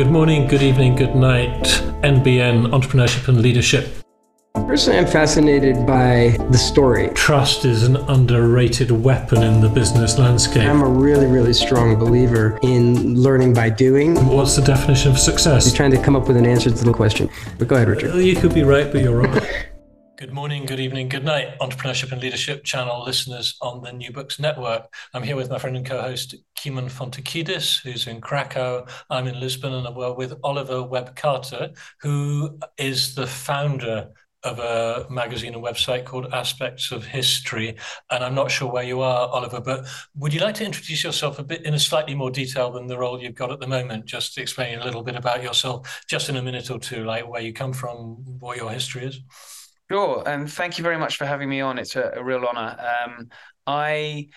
Good morning, good evening, good night, NBN, Entrepreneurship and Leadership. Personally, I'm fascinated by the story. Trust is an underrated weapon in the business landscape. I'm a really, really strong believer in learning by doing. What's the definition of success? You're trying to come up with an answer to the question. But go ahead, Richard. You could be right, but you're wrong. Good morning, good evening, good night, Entrepreneurship and Leadership channel listeners on the New Books Network. I'm here with my friend and co-host Kimon Fontikidis, who's in Krakow. I'm in Lisbon, and we're with Oliver Webb Carter, who is the founder of a magazine and website called Aspects of History. And I'm not sure where you are, Oliver, but would you like to introduce yourself a bit in a slightly more detail than the role you've got at the moment? Just explain a little bit about yourself, just in a minute or two, like where you come from, what your history is. Sure, and thank you very much for having me on. It's a, a real honor. Um, I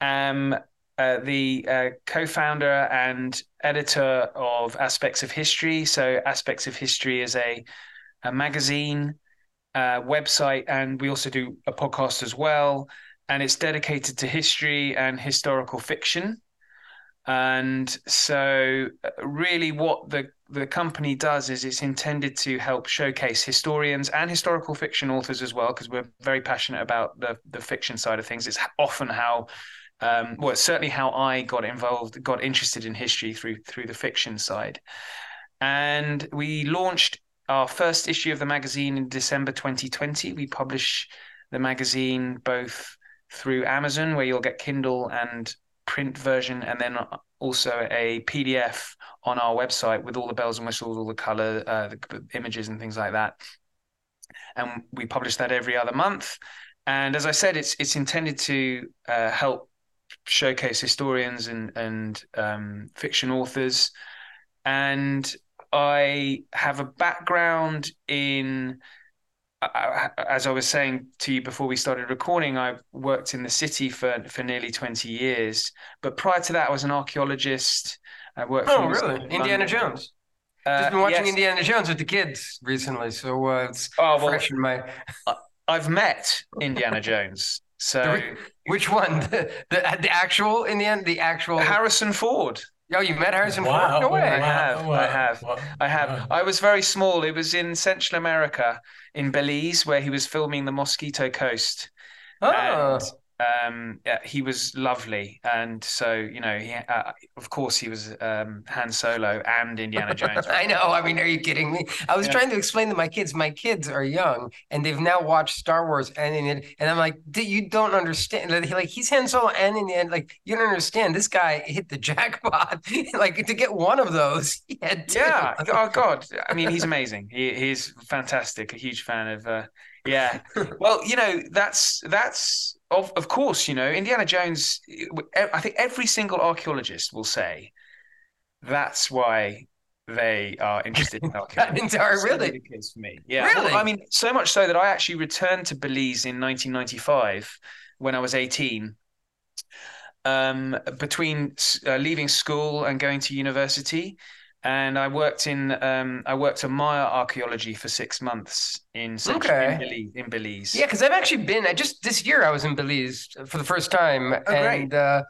am uh, the uh, co-founder and editor of Aspects of History. So, Aspects of History is a, a magazine, uh, website, and we also do a podcast as well. And it's dedicated to history and historical fiction. And so, uh, really, what the the company does is it's intended to help showcase historians and historical fiction authors as well, because we're very passionate about the the fiction side of things. It's often how um, well, certainly how I got involved, got interested in history through through the fiction side. And we launched our first issue of the magazine in December 2020. We publish the magazine both through Amazon, where you'll get Kindle and print version, and then also a PDF on our website with all the bells and whistles, all the color, uh, the images, and things like that. And we publish that every other month. And as I said, it's it's intended to uh, help showcase historians and and um, fiction authors. And I have a background in as I was saying to you before we started recording, I've worked in the city for, for nearly 20 years. But prior to that, I was an archaeologist. I worked. Oh, really? Indiana Jones. Uh, Just been watching yes. Indiana Jones with the kids recently, so uh, it's oh, well, fresh in my. I've met Indiana Jones. So which one? The, the, the actual Indiana, the actual Harrison Ford. Oh, you met Harrison wow. Ford? No way. I have. Wow. I have. Wow. I have. I was very small. It was in Central America, in Belize, where he was filming the Mosquito Coast. Oh. And um, yeah, he was lovely, and so you know, he uh, of course he was um, Han Solo and Indiana Jones. I know. I mean, are you kidding me? I was yeah. trying to explain to my kids. My kids are young, and they've now watched Star Wars, and in it, and I'm like, you don't understand. Like he's Han Solo, and in the end, like you don't understand. This guy hit the jackpot. like to get one of those, he had two. Yeah. Oh God. I mean, he's amazing. He, he's fantastic. A huge fan of. Uh, yeah. well, you know, that's that's of of course, you know, Indiana Jones. I think every single archaeologist will say that's why they are interested in archaeology. are really the case for me. Yeah. Really? Well, I mean, so much so that I actually returned to Belize in 1995 when I was 18. Um, between uh, leaving school and going to university, and I worked in um, I worked at Maya archaeology for six months in Central, okay. in, Belize, in Belize. Yeah, because I've actually been just this year I was in Belize for the first time, oh, and uh,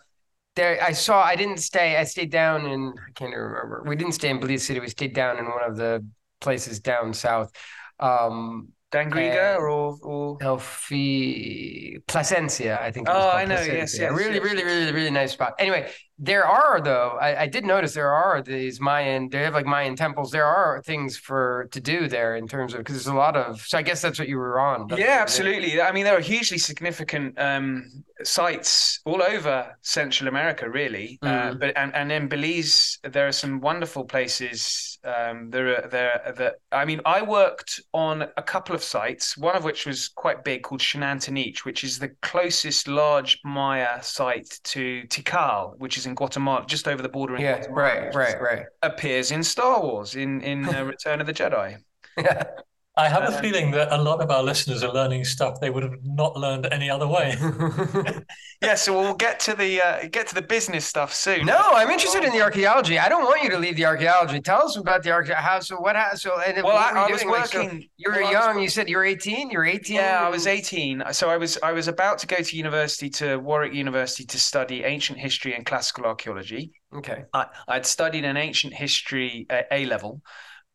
there I saw I didn't stay. I stayed down in I can't remember. We didn't stay in Belize City. We stayed down in one of the places down south. Um, Dangriga or or Elfi Placencia, I think. oh, I know. Placencia. Yes, yes. Really, yes. really, really, really nice spot. Anyway, there are though. I, I, did notice there are these Mayan. They have like Mayan temples. There are things for to do there in terms of because there's a lot of. So I guess that's what you were on. Yeah, absolutely. I mean, there are hugely significant um, sites all over Central America, really. Mm. Uh, mm-hmm. but and and in Belize, there are some wonderful places um, there are there that I mean, I worked on a couple of sites, one of which was quite big, called Xunantunich, which is the closest large Maya site to Tikal, which is in Guatemala, just over the border. In yeah, Guatemala, right, right, right. Appears in Star Wars in in uh, Return of the Jedi. yeah. I have a um, feeling that a lot of our listeners are learning stuff they would have not learned any other way. yeah, so we'll get to the uh, get to the business stuff soon. No, I'm interested in the archaeology. I don't want you to leave the archaeology. Tell us about the archaeology. How so? What? How, so? And well, I, I was working. Like, so you were well, young. Was, you said you're 18. You're 18. Yeah, I was 18. So I was I was about to go to university to Warwick University to study ancient history and classical archaeology. Okay. I, I'd studied an ancient history uh, A level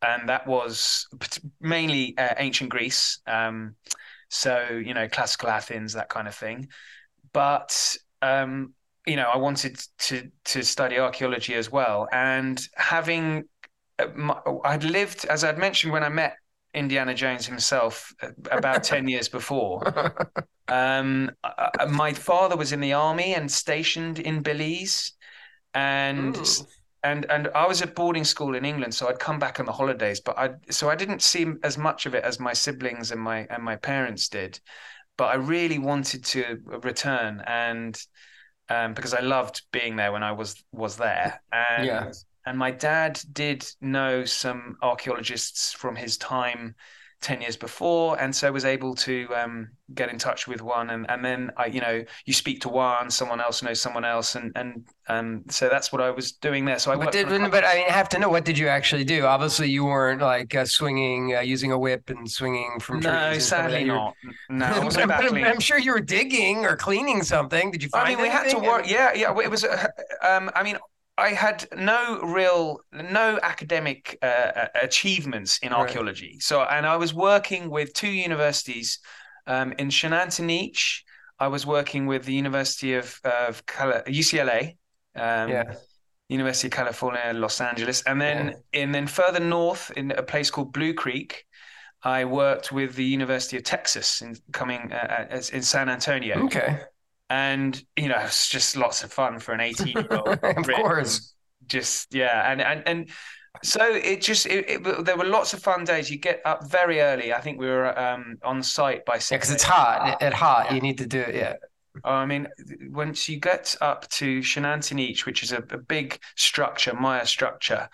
and that was mainly uh, ancient Greece. Um, so you know, classical Athens, that kind of thing. But um, you know, I wanted to to study archaeology as well, and having uh, I'd lived, as I'd mentioned when I met Indiana Jones himself uh, about 10 years before. Um, my father was in the army and stationed in Belize. And Ooh and and I was at boarding school in England, so I'd come back on the holidays, but I so I didn't see as much of it as my siblings and my and my parents did, but I really wanted to return and um, because I loved being there when I was was there, and yeah. and my dad did know some archaeologists from his time 10 years before and so was able to um, get in touch with one and, and then I you know you speak to one someone else knows someone else and and um, so that's what I was doing there. So I but, did, but I have to know what did you actually do? Obviously you weren't like uh, swinging uh, using a whip and swinging from no sadly not. No I'm, I'm, sure you were digging or cleaning something. Did you find I mean we had to work yeah yeah it was uh, um, I mean I had no real, no academic uh, uh achievements in archaeology. Right. So, and I was working with two universities um, in Xunantunich. I was working with the University of, of Cali- UCLA, um, yeah. University of California, Los Angeles, and then yeah. and then further north in a place called Blue Creek. I worked with the University of Texas in coming uh, uh in San Antonio. Okay and you know it's just lots of fun for an 18 year old of course just yeah and and and so it just it, it, there were lots of fun days you get up very early i think we were um, on site by six because yeah, it's hot at hot yeah. you need to do it yeah oh, I mean, once you get up to Xunantunich, which is a, a big structure, Maya structure,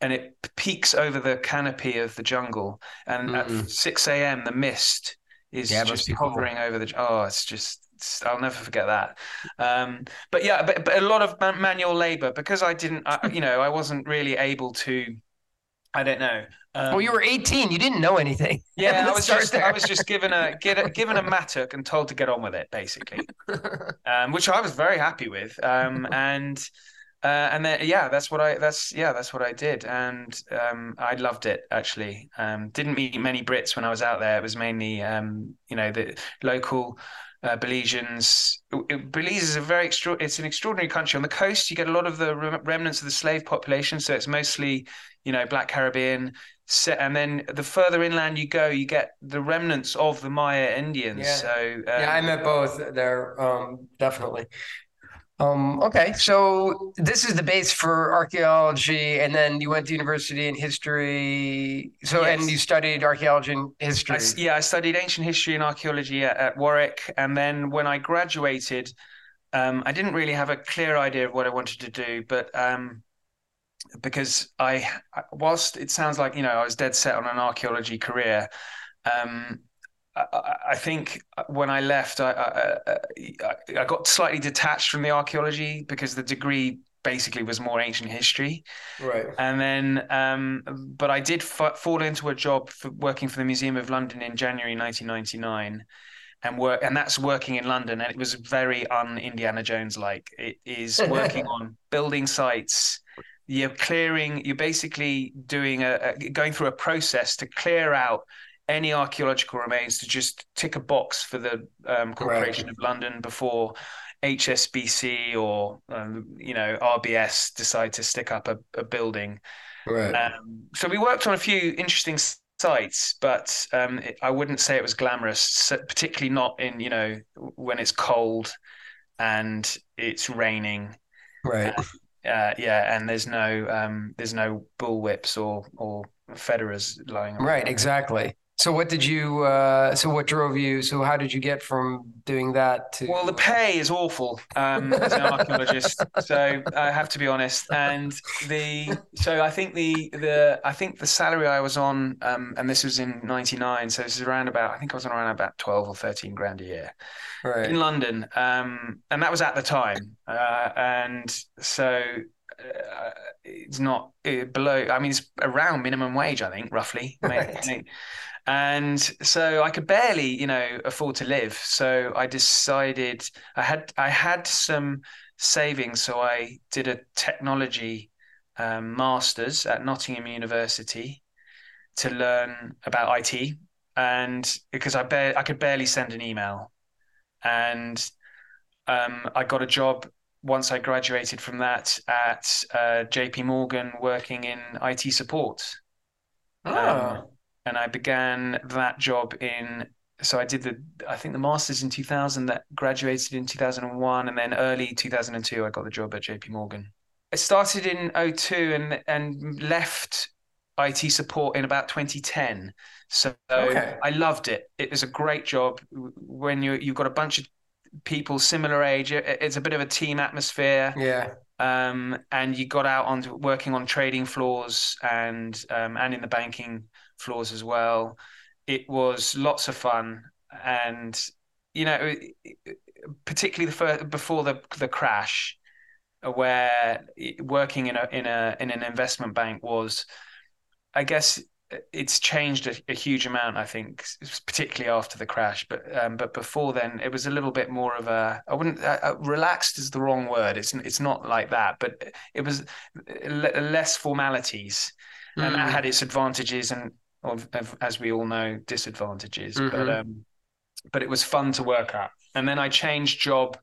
and it peaks over the canopy of the jungle, and mm. at 6 a.m. the mist is yeah, just hovering over the. Oh, it's just I'll never forget that. Um, but yeah, but, but a lot of manual labor because I didn't, I, you know, I wasn't really able to. I don't know. Um, well, you were 18. You didn't know anything. Yeah, I was just there. I was just given a, get given a mattock and told to get on with it, basically, um, which I was very happy with. Um, and uh, and then yeah, that's what I that's yeah that's what I did, and um, I loved it actually. Um, didn't meet many Brits when I was out there. It was mainly um, you know the local uh, Belizeans. Belize is a very extra. It's an extraordinary country. On the coast, you get a lot of the remnants of the slave population, so it's mostly, you know, Black Caribbean. And then the further inland you go, you get the remnants of the Maya Indians. Yeah. So um, yeah, I met both there. Um, definitely. Um, okay, so this is the base for archaeology, and then you went to university in history. So, yes. and you studied archaeology and history. I, yeah, I studied ancient history and archaeology at, at Warwick, and then when I graduated, um, I didn't really have a clear idea of what I wanted to do, but um, because I, whilst it sounds like you know I was dead set on an archaeology career, um, I, think when I left, I, I, I got slightly detached from the archaeology because the degree basically was more ancient history. Right. And then, um, but I did f- fall into a job for working for the Museum of London in January 1999 and work and that's working in London and it was very un Indiana Jones like it is working on building sites you're clearing you're basically doing a, a, going through a process to clear out any archaeological remains to just tick a box for the um, Corporation of London before HSBC or um, you know RBS decide to stick up a, a building. Right. Um, so we worked on a few interesting sites, but um, it, I wouldn't say it was glamorous, particularly not in you know when it's cold and it's raining. Right. uh, yeah, and there's no um, there's no bullwhips or or Federers lying around. Right, exactly. So what did you? Uh, so what drove you? So how did you get from doing that to? Well, the pay is awful um, as an archaeologist, so I have to be honest. And the so I think the the I think the salary I was on, um, and this was in '99, so this is around about I think I was on around about twelve or thirteen grand a year right. in London, um, and that was at the time, uh, and so. Uh, it's not uh, below. I mean, it's around minimum wage. I think roughly. Right. And so I could barely, you know, afford to live. So I decided I had I had some savings, so I did a technology um, masters at Nottingham University to learn about IT, and because I ba- I could barely send an email, and um, I got a job once I graduated from that at uh, JP Morgan working in IT support. Oh. Um, and I began that job in. So I did the, I think the masters in 2000, that graduated in 2001, and then early 2002, I got the job at JP Morgan. I started in 02 and and left IT support in about 2010. So Okay. I loved it. It was a great job. When you you've got a bunch of people similar age, it- it's a bit of a team atmosphere yeah. um, and you got out on working on trading floors and um, and in the banking floors as well. It was lots of fun, and you know, particularly the first, before the the crash, where working in a in a in an investment bank was, I guess. It's changed a, a huge amount, I think, particularly after the crash. But um, but before then, it was a little bit more of a. I wouldn't. Uh, uh, relaxed is the wrong word. It's it's not like that, but it was le- less formalities, and that Mm. had its advantages and, of, of, as we all know, disadvantages. But Mhm. um, but it was fun to work at. And then I changed job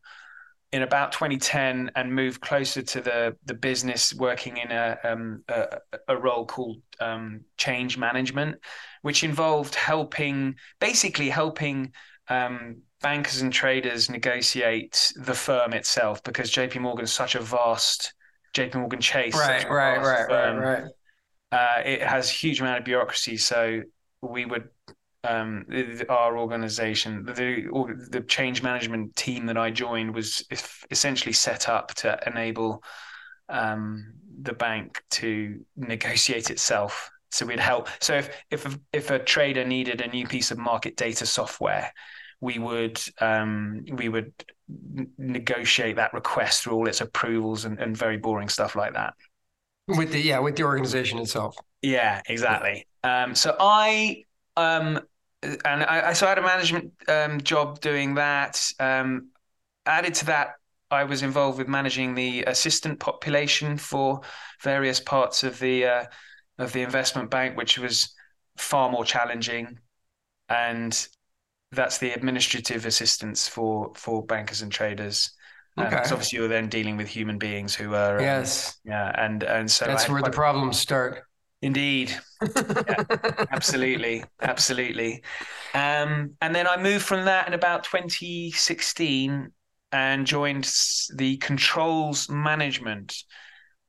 in about 2010 and moved closer to the the business, working in a um, a, a role called um, change management, which involved helping, basically helping. Um, bankers and traders negotiate the firm itself because JP Morgan is such a vast JP Morgan Chase Right. a Right. vast Right. Right. Uh, it has a huge amount of bureaucracy. So we would, um, our organization, the the change management team that I joined was essentially set up to enable um, the bank to negotiate itself. So we'd help. So if if if a trader needed a new piece of market data software, we would um, we would negotiate that request through all its approvals and, and very boring stuff like that. With the yeah, with the organization itself. Yeah, exactly. Um, so I um, and I, so I had a management um, job doing that. Um, added to that, I was involved with managing the assistant population for various parts of the uh, of the investment bank, which was far more challenging, and that's the administrative assistance for for bankers and traders. Um, Okay. 'cause obviously, you're then dealing with human beings who are um, Yes. yeah, and and so That's where the problems start. Indeed, absolutely, absolutely. Um, and then I moved from that in about 2016 and joined the controls management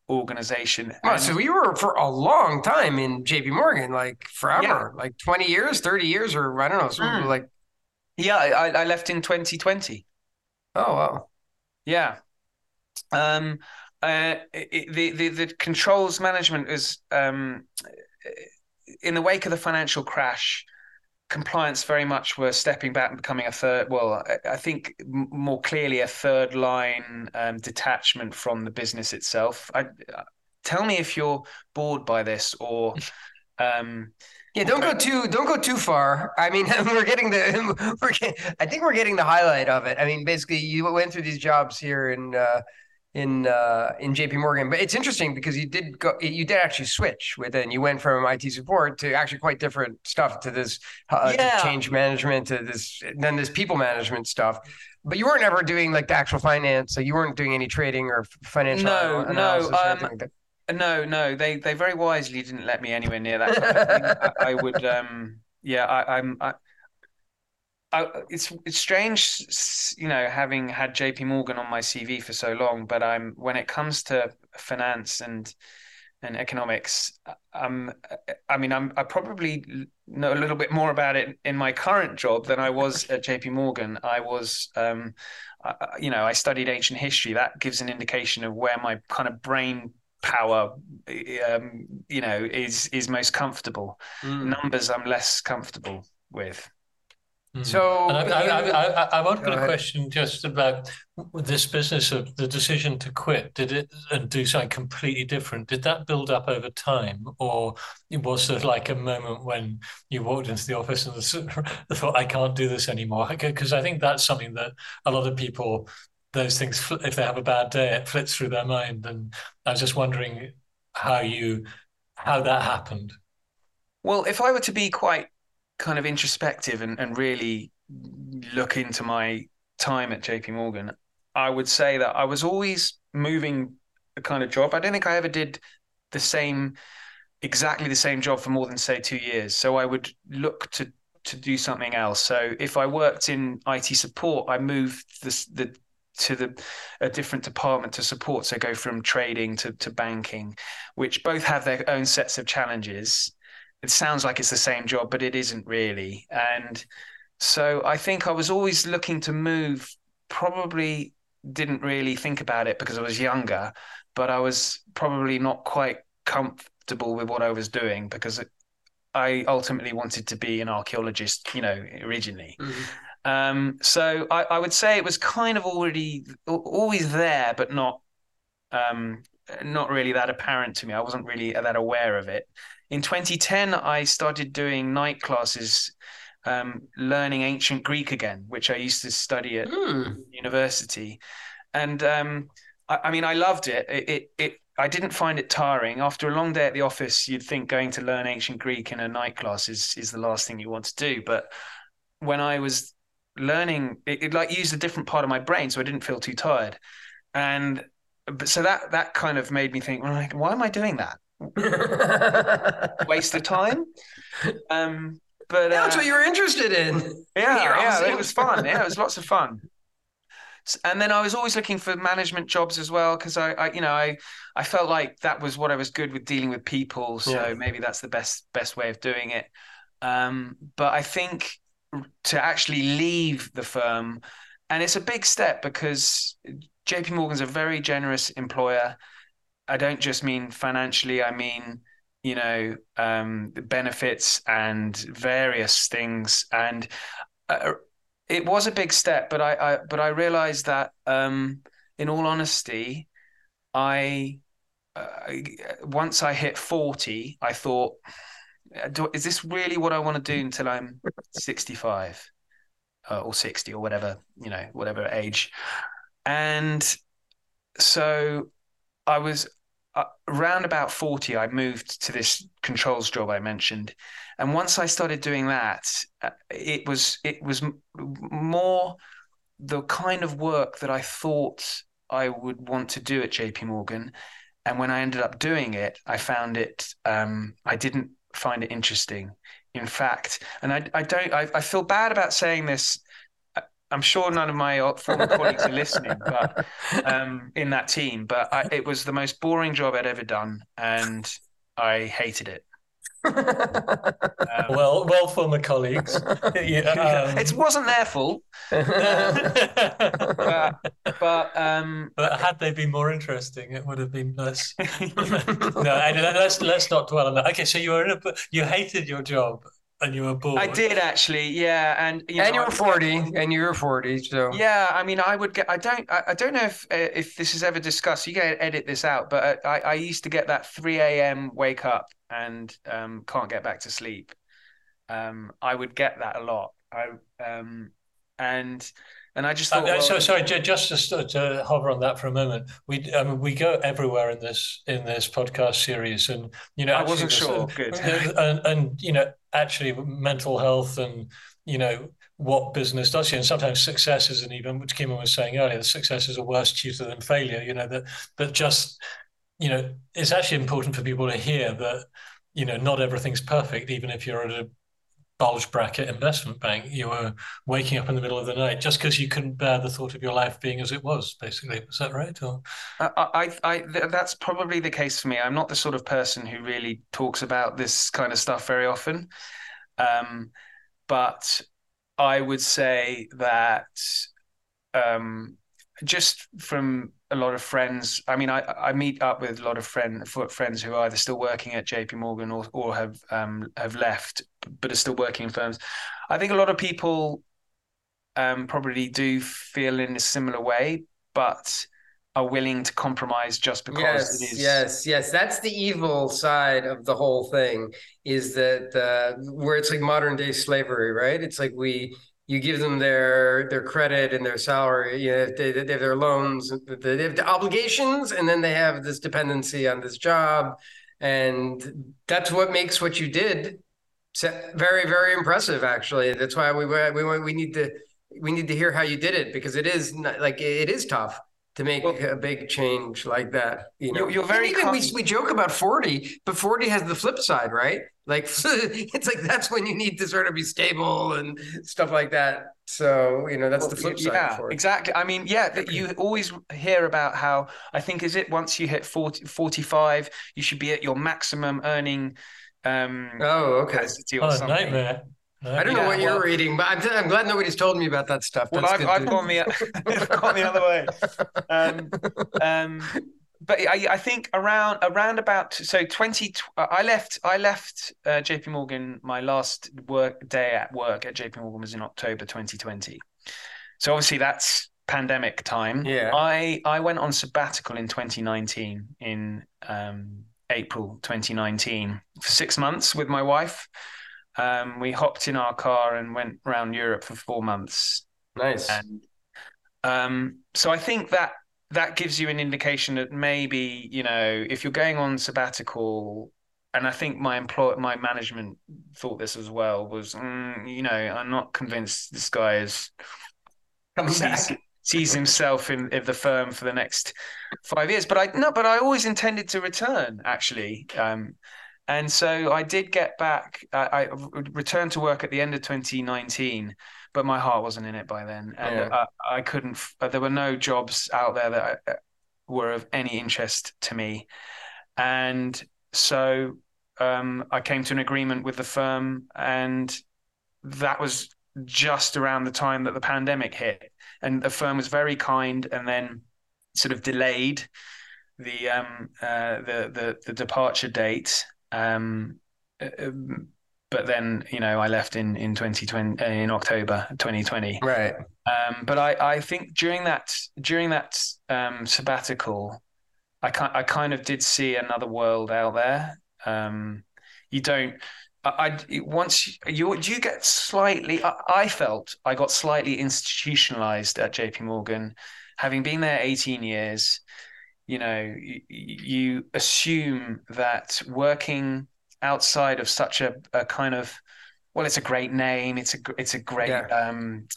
organization. Wow, And- so you were for a long time in JP Morgan, like forever, like 20 years, 30 years, or I don't know, so Mm. like, yeah, I, I left in 2020. oh, wow. Yeah. Um, uh, it, the, the the controls management is um, in the wake of the financial crash. Compliance very much were stepping back and becoming a third. Well, I, I think more clearly a third line um, detachment from the business itself. I, uh, tell me if you're bored by this or. Yeah, don't go too don't go too far. I mean, we're getting the we're get, I think we're getting the highlight of it. I mean, basically, you went through these jobs here in uh, in uh, in JP Morgan, but it's interesting because you did go you did actually switch within. You went from IT support to actually quite different stuff to this uh, to Yeah. change management to this then this people management stuff. But you weren't ever doing like the actual finance, so you weren't doing any trading or financial No, no, um, like that. No, no, they they very wisely didn't let me anywhere near that. Kind of. I, I would, um, yeah, I, I'm. I, I, it's it's strange, you know, having had JP Morgan on my CV for so long, but I'm when it comes to finance and and economics. Um, I mean, I'm I probably know a little bit more about it in my current job than I was at JP Morgan. I was, um, you know, I studied ancient history. That gives an indication of where my kind of brain power, um, you know, is is most comfortable. Mm. Numbers, I'm less comfortable with. Mm. So I, I, I, have got a question just about this business of the decision to quit. Did it and do something completely different? Did that build up over time, or was there like a moment when you walked into the office and thought, "I can't do this anymore"? Because I think that's something that a lot of people, those things, if they have a bad day, it flits through their mind. And I was just wondering how you, how that happened. Well, if I were to be quite kind of introspective and, and really look into my time at JP Morgan, I would say that I was always moving a kind of job. I don't think I ever did the same, exactly the same job for more than say two years. So I would look to to do something else. So if I worked in IT support, I moved the, the to the a different department to support. So go from trading to to banking, which both have their own sets of challenges it sounds like it's the same job, but it isn't really. And so I think I was always looking to move, probably didn't really think about it because I was younger, but I was probably not quite comfortable with what I was doing because I ultimately wanted to be an archaeologist, you know, originally. Mm-hmm. Um, so I, I, would say it was kind of already always there, but not um, not really that apparent to me. I wasn't really that aware of it in 2010, I started doing night classes, um, learning ancient Greek again, which I used to study at mm. university. And um, I, I, mean, I loved it. It, it, it. I didn't find it tiring. After a long day at the office, you'd think going to learn ancient Greek in a night class is is the last thing you want to do. But when I was learning, it, it like used a different part of my brain, so I didn't feel too tired. And but so that that kind of made me think, well, why am I doing that? waste of time. Um, but yeah, that's uh, what you were interested in. Yeah, yeah, it was fun. Yeah, it was lots of fun. And then I was always looking for management jobs as well because I, I, you know, I, I felt like that was what I was good with dealing with people. So yeah. maybe that's the best best way of doing it. Um, but I think to actually leave the firm, and it's a big step because JP Morgan's a very generous employer. I don't just mean financially. I mean, you know, um, benefits and various things. And uh, it was a big step, but I, I but I realized that, um, in all honesty, I uh, once I hit forty, I thought, is this really what I want to do until I'm sixty-five? Uh, or sixty or whatever, you know, whatever age, and so I was uh, around about 40 i moved to this controls job i mentioned. And once i started doing that uh, it was it was more the kind of work that i thought i would want to do at jp morgan. And when i ended up doing it i found it um, i didn't find it interesting in fact and i, I don't I, I feel bad about saying this I'm sure none of my former colleagues are listening, but um, in that team. But I, it was the most boring job I'd ever done, and I hated it. Um, well, well, former colleagues, yeah, um... it wasn't their fault. but, but, um, but had they been more interesting, it would have been less. no, let's let's not dwell on that. Okay, so you were in a, you hated your job, and you were bored. I did actually, yeah, and you know, and you were forty, and you were forty, so yeah. I mean, I would get. I don't. I, I don't know if uh, if this is ever discussed. You can edit this out, but uh, I, I used to get that three a.m. wake up and um, can't get back to sleep. Um, I would get that a lot. I um, and and I just thought, uh, well, so sorry, just to, to, hover on that for a moment. We, I mean, we go everywhere in this in this podcast series, and you know, I wasn't sure. Good, and, and you know, actually, mental health and you know what business does you, and sometimes success isn't even, which Kimon was saying earlier, the success is a worse tutor than failure. You know that that just you know it's actually important for people to hear that you know not everything's perfect, even if you're at a bulge bracket investment bank. You were waking up in the middle of the night just because you couldn't bear the thought of your life being as it was. Basically, was that right? Or I, I, I, that's probably the case for me. I'm not the sort of person who really talks about this kind of stuff very often, um, but I would say that um, just from a lot of friends. I mean, I, I meet up with a lot of friend friends who are either still working at J.P. Morgan or or have um, have left, but are still working in firms. I think a lot of people um, probably do feel in a similar way, but are willing to compromise just because yes, it is. Yes, yes, that's the evil side of the whole thing. Is that uh, where it's like modern day slavery, right? It's like we you give them their their credit and their salary. You know, they, they have their loans, they have the obligations, and then they have this dependency on this job, and that's what makes what you did very very impressive. Actually, that's why we we we need to we need to hear how you did it because it is not, like it is tough to make well, a big change like that. You know, you're, you're very. Even we, we joke about forty, but forty has the flip side, right? Like it's like that's when you need to sort of be stable and stuff like that. So you know that's well, the flip side. Yeah, exactly. I mean, yeah, you always hear about how I think is it once you hit 40, 45, you should be at your maximum earning. Um, oh, okay. oh, nightmare. I don't know what you're reading, but I'm, I'm, glad nobody's told me about that stuff. That's well, I've, I've gone, the, gone the other way. Um, um, but I, I, think around around about so 20 I left I left uh, JP Morgan my last work day at work at JP Morgan was in October 2020. So obviously that's pandemic time. Yeah. I I went on sabbatical in 2019 in um, April 2019 for 6 months with my wife um, we hopped in our car and went around Europe for four months. Nice. And um, so I think that that gives you an indication that maybe you know if you're going on sabbatical, and I think my employer, my management thought this as well was, mm, you know, I'm not convinced this guy is sees, back. sees himself in, in the firm for the next five years. But I no, but I always intended to return actually. Um, and so I did get back. I, I, returned to work at the end of 2019, but my heart wasn't in it by then, and yeah. I, I, couldn't. There were no jobs out there that uh, were of any interest to me, and so um, I came to an agreement with the firm, and that was just around the time that the pandemic hit, and the firm was very kind, and then sort of delayed the um, uh, the, the the departure date um, uh, um, but then you know I left in in 2020 uh, in October 2020. Right. Um, but I I think during that during that um, sabbatical, I kind I kind of did see another world out there. Um, you don't. I, I once you you get slightly. I, I felt I got slightly institutionalized at JP Morgan, having been there 18 years you know you, you assume that working outside of such a, a, kind of well it's a great name it's a it's a great yeah. um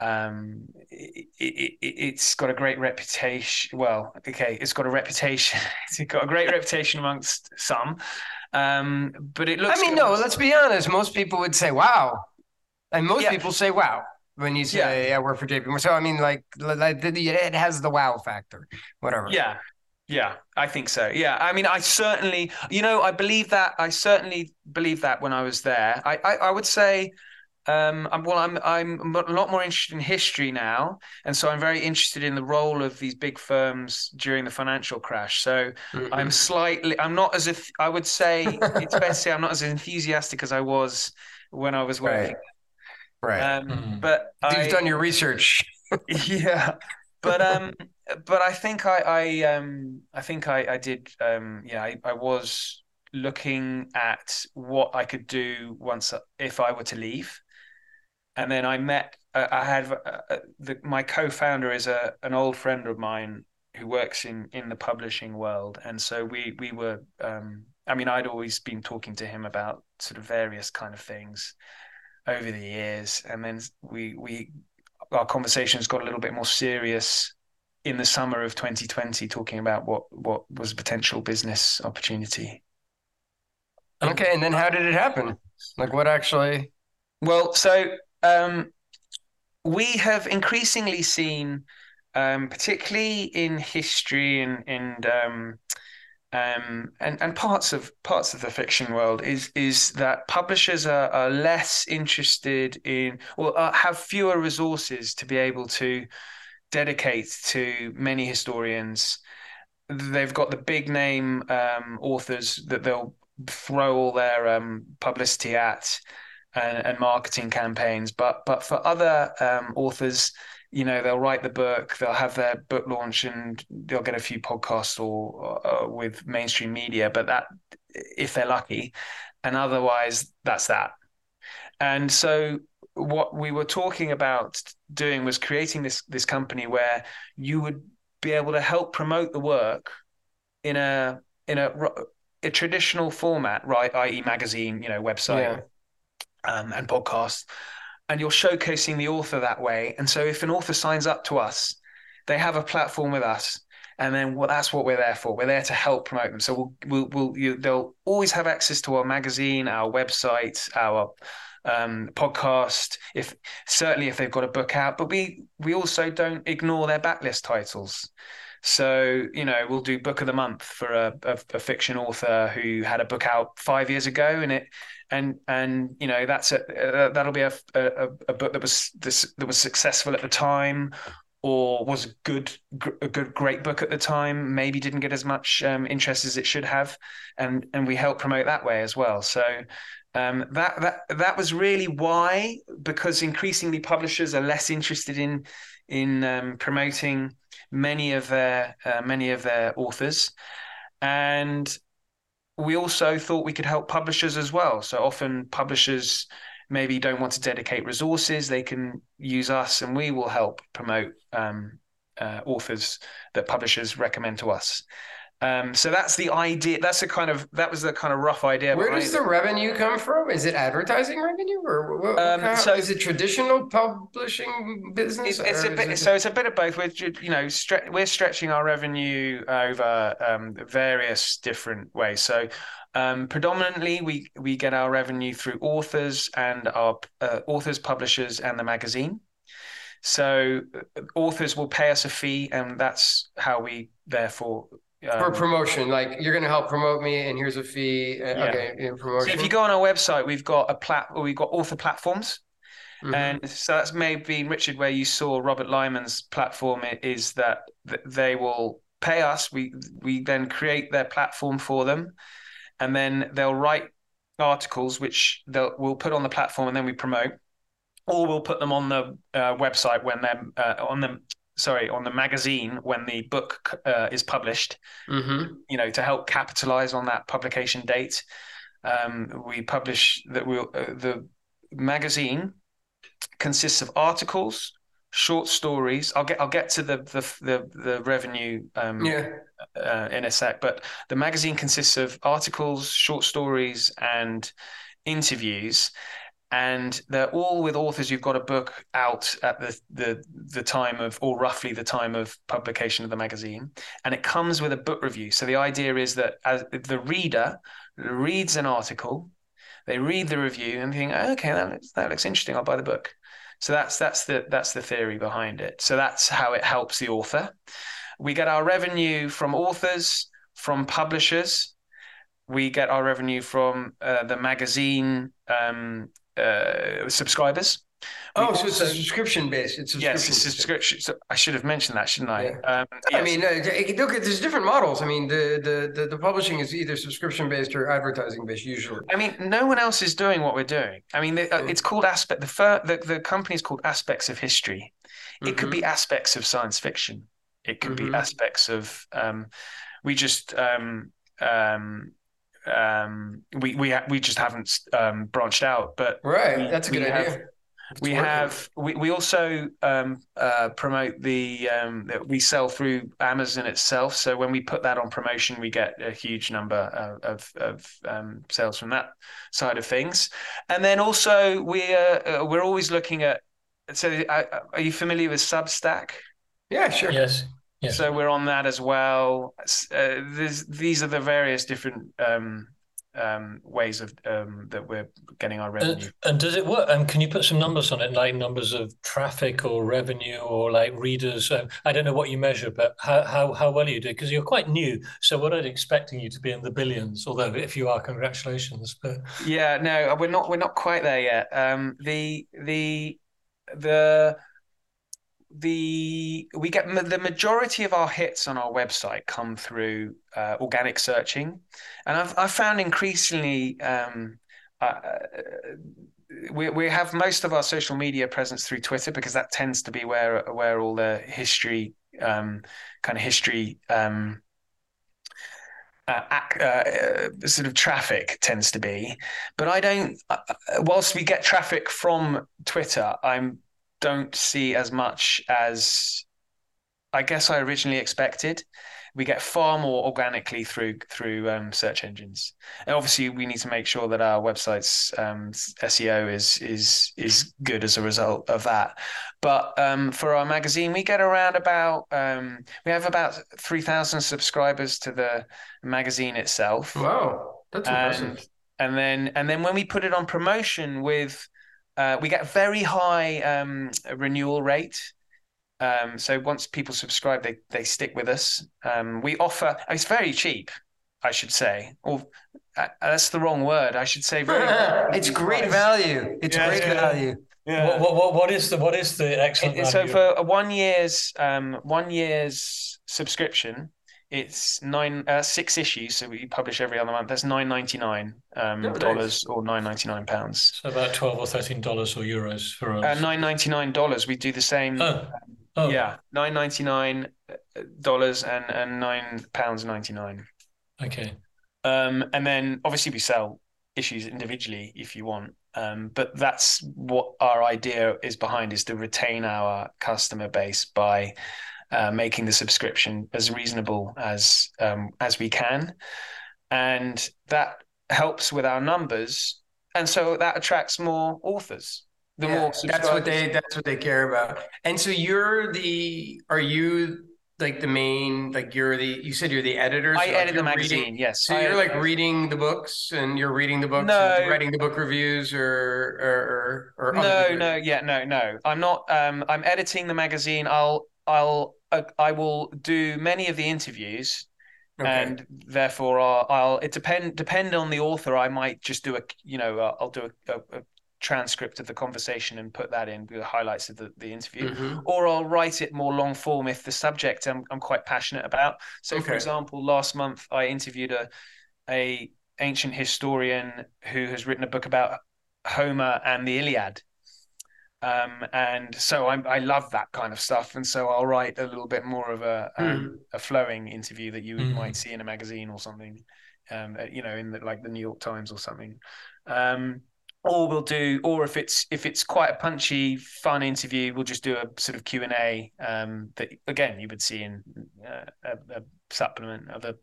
um it, it, has got a great reputation well okay it's got a reputation it's got a great reputation amongst some um but it looks i mean no let's be honest most people would say wow and most yeah. people say wow when you say yeah. I work for JP Morgan. So I mean, like, like it has the wow factor, whatever. Yeah, yeah, I think so. Yeah, I mean, I certainly, you know, I believe that. I certainly believe that when I was there. I, I, I would say, um, I'm, well, I'm, I'm a lot more interested in history now, and so I'm very interested in the role of these big firms during the financial crash. So mm-hmm. I'm slightly, I'm not as if I would say it's best to say I'm not as enthusiastic as I was when I was working. Right. Right. Um, mm-hmm. But you've I, done your research. yeah, but um, but I think I, I um, I think I, I did. Um, yeah, I, I was looking at what I could do once if I were to leave, and then I met. Uh, I had uh, uh, the, my co-founder is a an old friend of mine who works in in the publishing world, and so we we were. Um, I mean, I'd always been talking to him about sort of various kind of things over the years, and then we we our conversations got a little bit more serious in the summer of 2020, talking about what what was a potential business opportunity. Okay, and then how did it happen? Like, what actually? Well, so um, we have increasingly seen, um, particularly in history and and um, um, and and parts of parts of the fiction world, is is that publishers are, are less interested in or uh, have fewer resources to be able to dedicate to many historians. They've got the big name um, authors that they'll throw all their um, publicity at and, and, marketing campaigns. But but for other um, authors, you know, they'll write the book, they'll have their book launch, and they'll get a few podcasts or uh, with mainstream media. But that, if they're lucky, and otherwise, that's that. And so what we were talking about doing was creating this this company where you would be able to help promote the work in a in a a traditional format, right? I.e., magazine, you know, website, yeah. um, and podcast, and you're showcasing the author that way. And so, if an author signs up to us, they have a platform with us, and then well, that's what we're there for. We're there to help promote them. So we'll we'll, we'll you, they'll always have access to our magazine, our website, our um, podcast. If certainly if they've got a book out, but we we also don't ignore their backlist titles. So, you know, we'll do book of the month for a, a, a, fiction author who had a book out five years ago, and it, and and you know, that's a uh, that'll be a, a, a book that was this that was successful at the time, or was a good a good great book at the time. Maybe didn't get as much um, interest as it should have, and and we help promote that way as well. So. Um, that that that was really why, because increasingly publishers are less interested in in um, promoting many of their uh, many of their authors, and we also thought we could help publishers as well. So often publishers maybe don't want to dedicate resources; they can use us, and we will help promote um, uh, authors that publishers recommend to us. Um, so that's the idea. That's the kind of that was the kind of rough idea. Where does the revenue come from? Is it advertising revenue, or what, um, so is it traditional publishing business? It's, a bit. It... So it's a bit of both. We're you know stre- we're stretching our revenue over um, various different ways. So um, predominantly, we we get our revenue through authors and our uh, authors, publishers, and the magazine. So uh, authors will pay us a fee, and that's how we therefore um, for promotion like you're going to help promote me and here's a fee uh, yeah. okay promotion so if you go on our website we've got a plat we've got author platforms mm-hmm. and so that's maybe richard where you saw robert lyman's platform is that they will pay us we we then create their platform for them and then they'll write articles which they'll we'll put on the platform and then we promote or we'll put them on the uh, website when they're uh, on the sorry on the magazine when the book uh, is published mm-hmm. you know to help capitalize on that publication date um, we publish that we'll uh, the magazine consists of articles short stories i'll get i'll get to the the the, the revenue um, yeah. Uh, in a sec but the magazine consists of articles short stories and interviews and they're all with authors who've got a book out at the, the the time of or roughly the time of publication of the magazine. And it comes with a book review. So the idea is that as the reader reads an article they read the review and think okay that looks, that looks interesting. I'll buy the book. So that's that's the that's the theory behind it. So that's how it helps the author. We get our revenue from authors from publishers. We get our revenue from uh, the magazine um, uh, subscribers. Oh, so it's a subscription based. It's yes, it's a subscription. So I should have mentioned that, shouldn't I? Yeah. Um, yes. I mean, uh, look, there's different models. I mean, the, the the the publishing is either subscription based or advertising based usually. I mean, no one else is doing what we're doing. I mean, the, uh, it's called aspect. The fir- the the company is called Aspects of History. It mm-hmm. could be aspects of science fiction. It could mm-hmm. be aspects of. Um, we just um, um, um, we we we just haven't um, branched out. But right, we, that's a good have, idea. we working. have we, we also um, uh, promote the um, we sell through Amazon itself. So when we put that on promotion, we get a huge number of of um, sales from that side of things. And then also we uh, we're always looking at. So uh, are you familiar with Substack? Yeah, sure. Yes. Yes. So we're on that as well. Uh, these are the various different um, um, ways of um, that we're getting our revenue. And, and does it work? And um, can you put some numbers on it, like numbers of traffic or revenue or like readers? Um, I don't know what you measure, but how how, how well you do because you're quite new. So we're not expecting you to be in the billions. Although if you are, congratulations. But yeah, no, we're not. We're not quite there yet. Um, the the the the we get the majority of our hits on our website come through uh, organic searching, and I've I've found increasingly um, uh, we we have most of our social media presence through Twitter because that tends to be where where all the history um, kind of history um, uh, uh, sort of traffic tends to be. But I don't. Uh, whilst we get traffic from Twitter, I'm don't see as much as I guess I originally expected. We get far more organically through through um, search engines, and obviously we need to make sure that our website's um, SEO is is is good as a result of that. But um, for our magazine, we get around about um, we have about three thousand subscribers to the magazine itself. Wow, that's impressive. And, and then and then when we put it on promotion with uh, we get very high um, renewal rate. Um, so once people subscribe, they they stick with us. Um, we offer. It's very cheap, I should say. Or uh, that's the wrong word. I should say very. it's great price. value. It's yeah, great yeah. value. Yeah. What, what, what is the what is the excellent? so for a one year's um, one year's subscription, it's nine uh, six issues, so we publish every other month. That's nine ninety nine um, dollars or nine ninety nine pounds. So about twelve or thirteen dollars or euros for us. Uh, nine ninety nine dollars. We do the same. Oh. oh. Yeah, nine ninety nine dollars and and nine pounds ninety nine. Okay. Um, and then obviously we sell issues individually if you want. Um, but that's what our idea is behind is to retain our customer base by uh, making the subscription as reasonable as um, as we can, and that helps with our numbers, and so that attracts more authors. The yeah, more that's what they that's what they care about. And so you're the are you like the main like you're the you said you're the editor so i like edit the magazine reading, yes. so I, you're like reading the books and you're reading the books no, writing the book reviews or or or, or no no yeah no no. I'm not um i'm editing the magazine. I'll i'll uh, I will do many of the interviews, okay. and therefore I'll, I'll, it depend depend on the author. I might just do a you know uh, I'll do a, a, a, transcript of the conversation and put that in with the highlights of the, the interview, mm-hmm. or I'll write it more long form if the subject I'm, I'm quite passionate about. So, okay. for example, last month I interviewed a a ancient historian who has written a book about Homer and the Iliad um, and so I, I love that kind of stuff, and so I'll write a little bit more of a um, mm. a flowing interview that you mm. might see in a magazine or something, um, you know, in the, like the New York Times or something. Um, or we'll do, or if it's if it's quite a punchy, fun interview, we'll just do a sort of Q and A um, that again you would see in uh, a, a, supplement of a,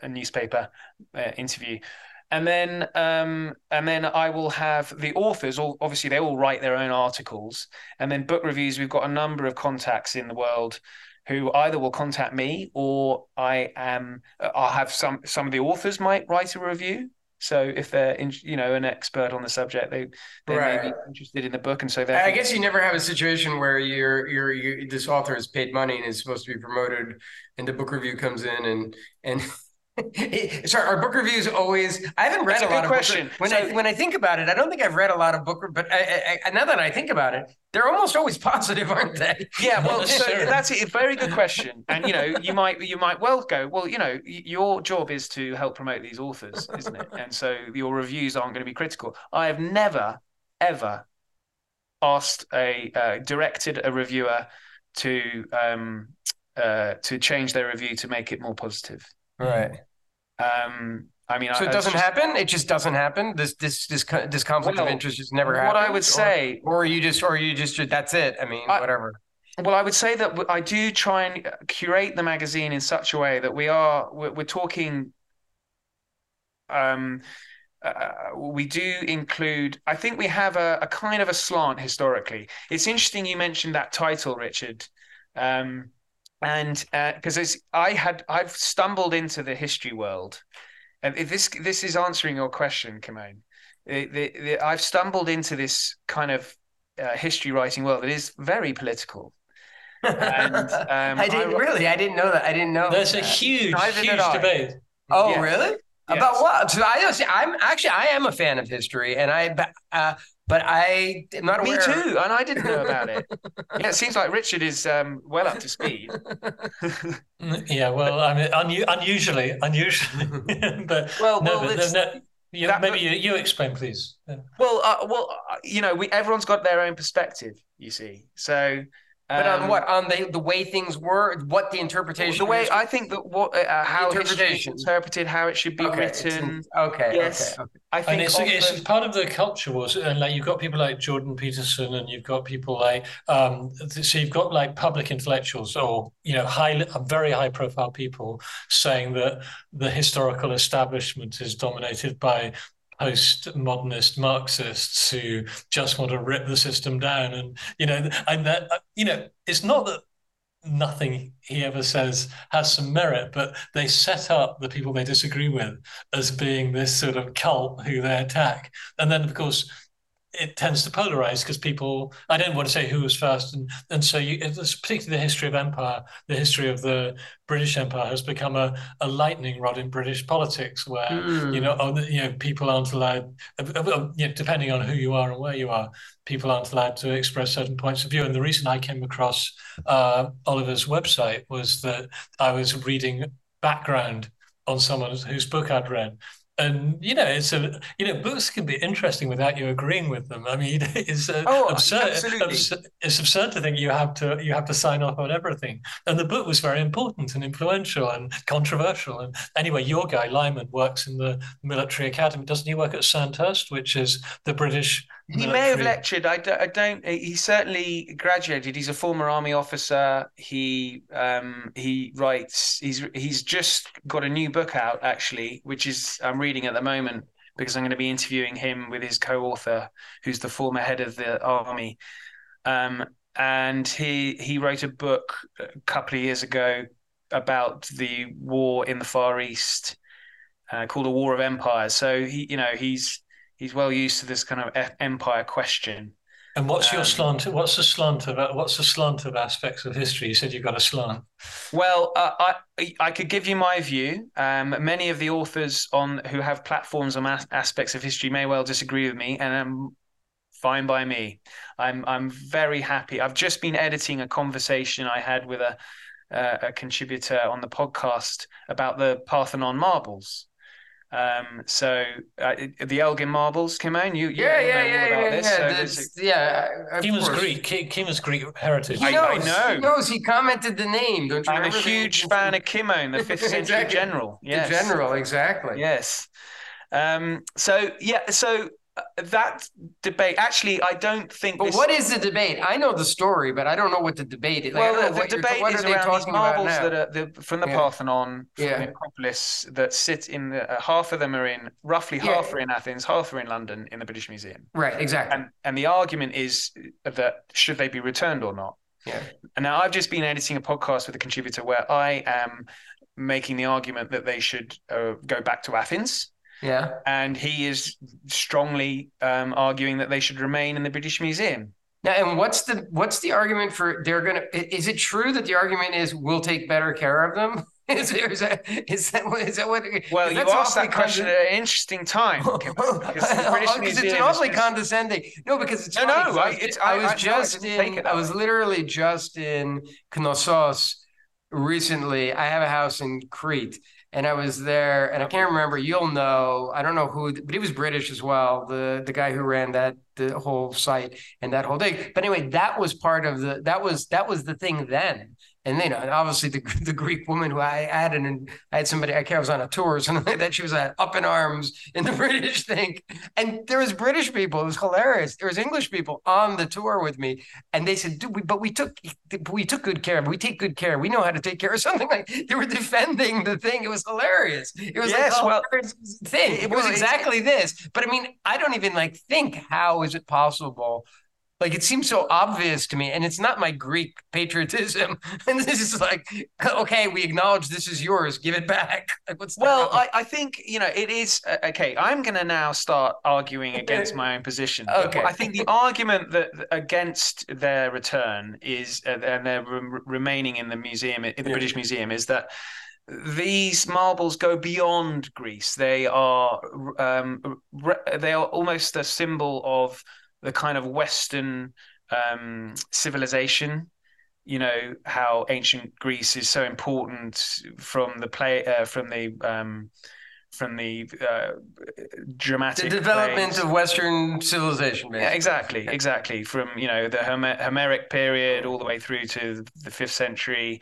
a newspaper uh, interview and then um, and then I will have the authors. All obviously they all write their own articles, and then book reviews. We've got a number of contacts in the world who either will contact me or I am. I'll have some some of the authors might write a review. So if they're in, you know an expert on the subject, they they right. may be interested in the book, and so I guess you never have a situation where you're, you're you're this author is paid money and is supposed to be promoted, and the book review comes in and and Sorry, our book reviews always. I haven't read That's a, a lot of question. When so, I when I think about it, I don't think I've read a lot of book. But I, I, now that I think about it, they're almost always positive, aren't they? Yeah, well, so that's a very good question. And you know, you might you might well go, well, you know, your job is to help promote these authors, isn't it? And so your reviews aren't going to be critical. I have never ever asked a uh, directed a reviewer to um, uh, to change their review to make it more positive. Right. Um, I mean, so it doesn't just, happen. It just doesn't happen. This this this this conflict well, of interest just never happens. What I would say, or, or you just, or you just, that's it. I mean, I, whatever. Well, I would say that I do try and curate the magazine in such a way that we are we're, we're talking. Um, uh, we do include. I think we have a, a, kind of a slant historically. It's interesting you mentioned that title, Richard. Um, and because uh, I had I've stumbled into the history world and this this is answering your question, Kimon. The, the, the, I've stumbled into this kind of uh, history writing world that is very political. And, um, I didn't I, really. I didn't know that. I didn't know. There's that. a huge, Neither huge debate. Oh, yeah. really? Yes. About what? So I, I'm actually I am a fan of history, and I uh, but I am not aware. Me too, and I didn't know about it. yeah, it seems like Richard is um, well up to speed. yeah, well, I mean, un- unusually, unusually, but well, no, well, but, no, you, that, maybe you, you explain, please. Well, uh, well, uh, you know, we everyone's got their own perspective. You see, so but um, on what on the the way things were, what the interpretation? The way I think that what uh, how interpretation interpreted, how it should be okay, written. Okay. Yes. Okay, okay. I think and it's, often... it's part of the culture was, and like you've got people like Jordan Peterson, and you've got people like um, so you've got like public intellectuals or you know high, very high profile people saying that the historical establishment is dominated by postmodernist Marxists who just want to rip the system down. And you know, and that uh, you know, it's not that nothing he ever says has some merit, but they set up the people they disagree with as being this sort of cult who they attack. And then, of course, it tends to polarize because people I don't want to say who was first and and so you it's particularly the history of empire the history of the British Empire has become a, a lightning rod in British politics where mm. you know you know people aren't allowed uh, uh, you know, depending on who you are and where you are people aren't allowed to express certain points of view and the reason I came across uh, Oliver's website was that I was reading background on someone whose book I'd read and you know it's a you know books can be interesting without you agreeing with them. I mean it's uh, oh, absurd, absurd, it's absurd to think you have to you have to sign off on everything. And the book was very important and influential and controversial. And anyway your guy lyman works in the military academy. Doesn't he work at sandhurst which is the british he may have lectured. I don't, I don't. He certainly graduated. He's a former army officer. He um, he writes. He's he's just got a new book out actually, which is I'm reading at the moment because I'm going to be interviewing him with his co-author, who's the former head of the army. Um, and he he wrote a book a couple of years ago about the war in the Far East, uh, called A War of Empires. So he, you know, he's he's well used to this kind of empire question. And what's your um, slant? What's the slant of what's the slant of aspects of history? You said you've got a slant. Well, uh, I I could give you my view. Um, many of the authors on who have platforms on aspects of history may well disagree with me, and I'm fine by me. I'm I'm very happy. I've just been editing a conversation I had with a uh, a contributor on the podcast about the Parthenon marbles. Um, so uh, the Elgin marbles, Kimon, you, you yeah, yeah, yeah, yeah, yeah, so yeah. Kim was Greek. Kim was Greek heritage. He knows, I, know. He knows. He commented the name. Don't you? I'm a huge fan of Kimon, the fifth century exactly. general. Yes. The general, exactly. Yes. Um, so yeah, so that debate actually i don't think but this... what is the debate? I know the story but i don't know what the debate is. Like, well the, the debate is around these marbles that are the, from the yeah. parthenon from yeah. the acropolis that sit in the, uh, half of them are in roughly yeah. half are in athens half are in london in the british museum. Right exactly. And, and the argument is that should they be returned or not? Yeah. And now i've just been editing a podcast with a contributor where i am making the argument that they should uh, go back to athens yeah. And he is strongly um, arguing that they should remain in the British Museum. Now, and what's the what's the argument for they're gonna? Is it true that the argument is we'll take better care of them? Is, there, is that is that is that what? Well, you asked that question at an interesting time because it's an awfully condescending. No, because it's no, funny, no. I, it's, I, I was I, just in. I was literally just in Knossos recently. I have a house in Crete, and I was there, and I can't remember. You'll know. I don't know who, but he was British as well. The the guy who ran that the whole site and that whole thing. But anyway, that was part of the that was that was the thing then and know, obviously the the Greek woman who I had, and I had somebody I was on a tour or something like that. She was uh, up in arms in the British thing, and there was British people. It was hilarious. There was English people on the tour with me, and they said, we, "But we took we took good care. Of. We take good care. We know how to take care of something." Like they were defending the thing. It was hilarious. It was yes, like well, thing. It was exactly this. But I mean, I don't even like think how is it possible Like it seems so obvious to me, and it's not my Greek patriotism. And this is like, okay, we acknowledge this is yours. Give it back. Like, what's Well. I, I think you know it is uh, okay. I'm going to now start arguing against my own position. Okay. I think the argument that against their return is uh, and their rem- remaining in the museum in the Yeah. British Museum is that these marbles go beyond Greece. They are um, re- they are almost a symbol of the kind of Western um, civilization. You know how ancient Greece is so important from the play uh, from the um, from the uh, the dramatic development plays. of Western civilization, Yeah, exactly, exactly. From you know the Homer- Homeric period all the way through to the fifth century,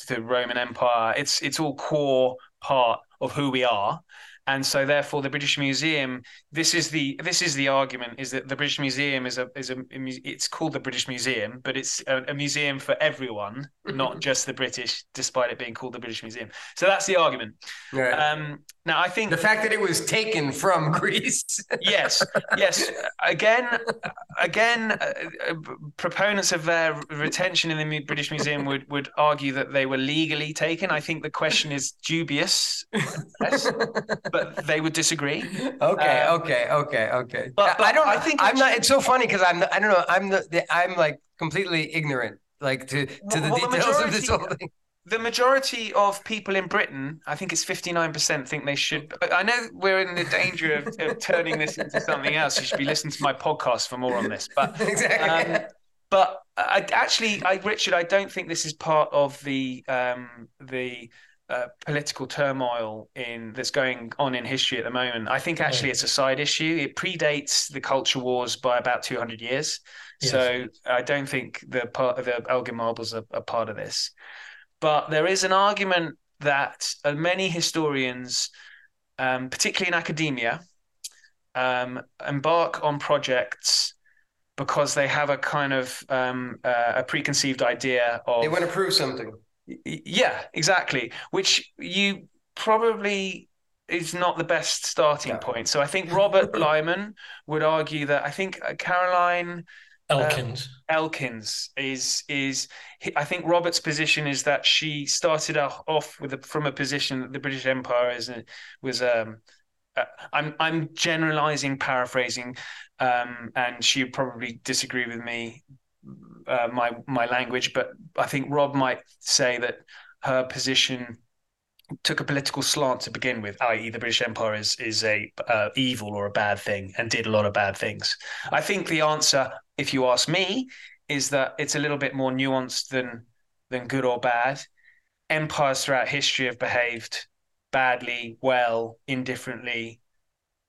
to the Roman Empire. It's it's all core part of who we are, and so therefore the British Museum. This is the this is the argument is that the British Museum is a is a it's called the British Museum, but it's a, a museum for everyone, not just the British, despite it being called the British Museum. So that's the argument. Right. Um, now I think the fact that it was taken from Greece. yes yes again again uh, uh, proponents of their retention in the british museum would would argue that they were legally taken i think the question is dubious yes, but they would disagree Okay, Um, okay, okay, okay. but- I don't. I think I'm not. It's so funny because I'm. I don't know. I'm the, the. I'm like completely ignorant, like to to the Well, the details of this whole thing. The majority of people in britain i think it's 59% think they should i know we're in the danger of, of turning this into something else you should be listening to my podcast for more on this but exactly. Um, but I actually, I Richard, I don't think this is part of the um, the uh, political turmoil in that's going on in history at the moment. I think actually it's a side issue. It predates the culture wars by about two hundred years. Yes. So I don't think the part the Elgin marbles are, are part of this. But there is an argument that uh, many historians, um, particularly in academia, um, embark on projects because they have a kind of um, uh, a preconceived idea of they want to prove something. Yeah exactly which you probably is not the best starting No. point so i think robert lyman would argue that i think uh, caroline Elkins. elkins is is i think robert's position is that she started off off with a, from a position that the british empire is a, was um uh, i'm i'm generalizing paraphrasing um and she would probably disagree with me uh, my my language, but I think Rob might say that her position took a political slant to begin with, i.e., the British Empire is is a uh, evil or a bad thing and did a lot of bad things. I think the answer, if you ask me, is that it's a little bit more nuanced than than good or bad. Empires throughout history have behaved badly, well, indifferently,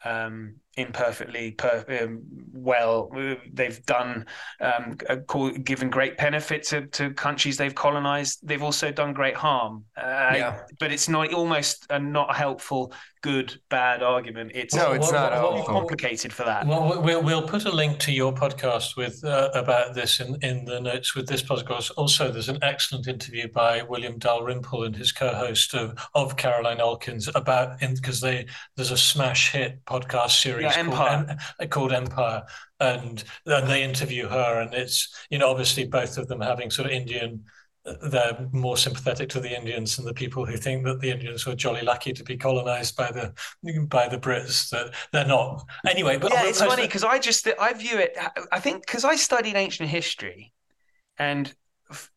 um, imperfectly, per, um, well. They've done um, uh, call, given great benefit to, to countries they've colonized. They've also done great harm. Uh, Yeah. But it's not almost a not helpful, good, bad argument. It's No, it's What- not. what- at complicated for that. Well, we'll we'll put a link to your podcast with uh, about this in, in the notes with this podcast. Also, there's an excellent interview by William Dalrymple and his co-host of, of Caroline Elkins about in because they there's a smash hit podcast series Yeah, called, Empire. Em- called Empire, and and they interview her, and it's you know obviously both of them having sort of Indian. They're more sympathetic to the Indians than the people who think that the Indians were jolly lucky to be colonized by the by the Brits. That they're not. Anyway, but yeah, it's funny because I just I view it. I think because I studied ancient history and f-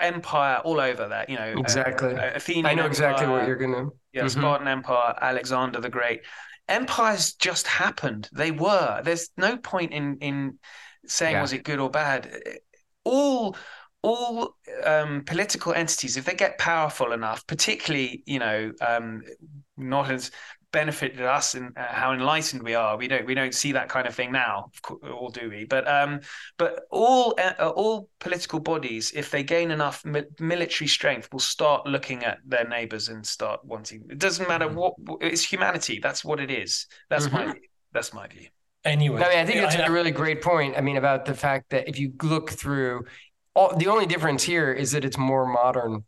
empire all over that. You know, uh, Exactly. uh, Athenian I know exactly what you're gonna. Yeah, Mhm. Spartan Empire, Alexander the Great. Empires just happened. They were. There's no point in in saying Yeah. was it good or bad. All all um, political entities, if they get powerful enough, particularly you know, um, not as benefited us and uh, how enlightened we are. We don't we don't see that kind of thing now, of or do we? But um, but all uh, all political bodies, if they gain enough mi- military strength, will start looking at their neighbors and start wanting. It doesn't matter Mhm. what it's humanity. That's what it is. That's my Mhm. view. That's my view. Anyway, I mean, I think it's I- a really great point. I mean, about the fact that if you look through, all, the only difference here is that it's more modern,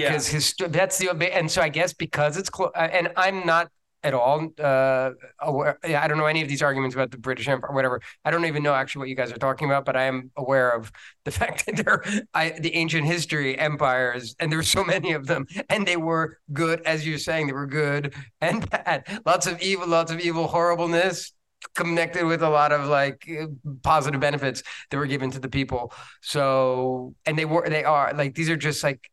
because his that's the and so I guess because it's clo- uh, and I'm not at all uh, aware. I don't know any of these arguments about the British Empire, or whatever. I don't even know actually what you guys are talking about, but I am aware of the fact that there I, the ancient history empires, and there's so many of them, and they were good, as you're saying, they were good and bad. Lots of evil, lots of evil, horribleness connected with a lot of like positive benefits that were given to the people. So, and they were, they are like these are just like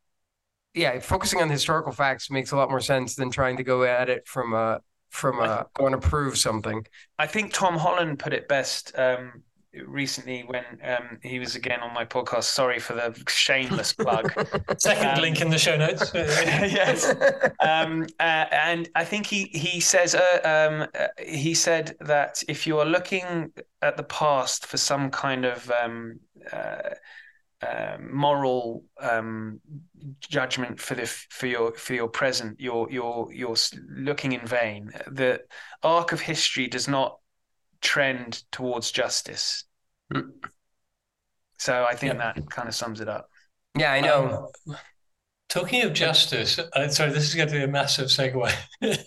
yeah, focusing on historical facts makes a lot more sense than trying to go at it from a from a I want to prove something. I think Tom Holland put it best um, recently when um, he was again on my podcast. Sorry for the shameless plug. Second um, link in the show notes. yes, um, uh, and I think he he says uh, um, uh, he said that if you are looking at the past for some kind of um, uh, uh, moral um, judgment for the for your for your present. You're you're you're looking in vain. The arc of history does not trend towards justice. Mm. So I think yeah. that kind of sums it up. Yeah, I know. Um, talking of justice, uh, sorry, this is going to be a massive segue.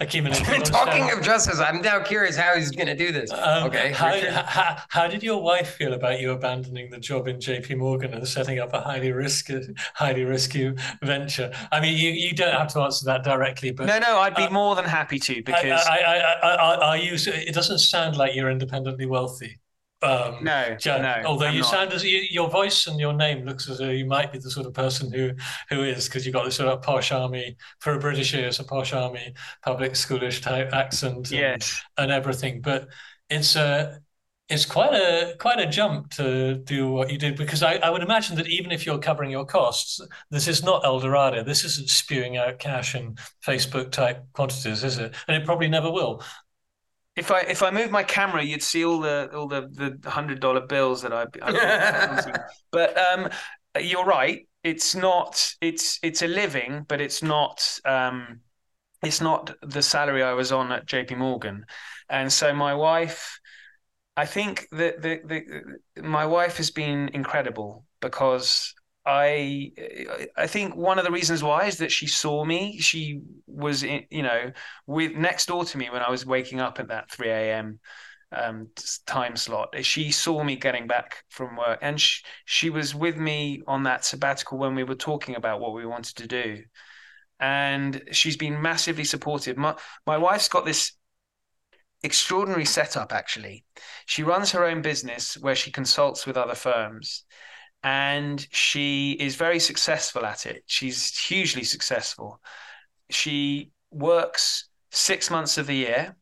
Talking of justice, I'm now curious how he's going to do this. Um, okay. How, how, how, did your wife feel about you abandoning the job in JP Morgan and setting up a highly risky, highly risky venture? I mean, you, you don't have to answer that directly, but no, no, I'd be uh, more than happy to because I, I, I, are you? It doesn't sound like you're independently wealthy. Um, no, no. Although I'm you not. sound as you, your voice and your name looks as though you might be the sort of person who who is because you've got this sort of posh army for a British ear, it's a posh army public schoolish type accent and, yes. and everything. But it's a it's quite a quite a jump to do what you did because I, I would imagine that even if you're covering your costs, this is not El Dorado. This isn't spewing out cash in Facebook type quantities, is it? And it probably never will if I if I move my camera, you'd see all the all the the hundred dollar bills that I. I but um, you're right. It's not. It's it's a living, but it's not. Um, it's not the salary I was on at J.P. Morgan, and so my wife. I think that the, the my wife has been incredible because I I think one of the reasons why is that she saw me. She was in, you know with next door to me when I was waking up at that three a.m. Um, time slot. She saw me getting back from work, and she, she was with me on that sabbatical when we were talking about what we wanted to do. And she's been massively supportive. My my wife's got this extraordinary setup. Actually, she runs her own business where she consults with other firms and she is very successful at it. She's hugely successful. She works six months of the year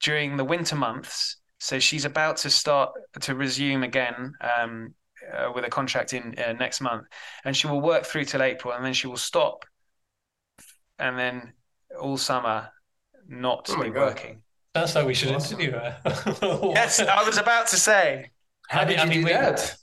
during the winter months. So she's about to start to resume again um, uh, with a contract in uh, next month, and she will work through till April, and then she will stop, and then all summer not oh be God. working. That's how we should awesome. interview her. yes, I was about to say. How, how did you I mean, do that?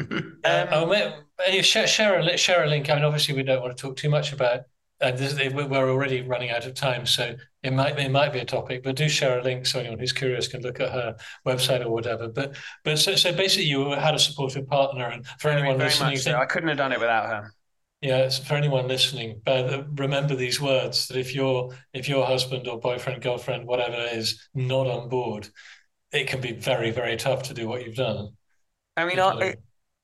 Uh, um, oh, share, share, a, share a link. I mean, obviously, we don't want to talk too much about. and this, we're already running out of time, so it might it might be a topic. But do share a link so anyone who's curious can look at her website or whatever. But but so, so basically, you had a supportive partner, and for very, anyone very listening, so. I couldn't have done it without her. Yeah, for anyone listening, but uh, remember these words: that if your if your husband or boyfriend, girlfriend, whatever is not on board, it can be very very tough to do what you've done. I mean, I,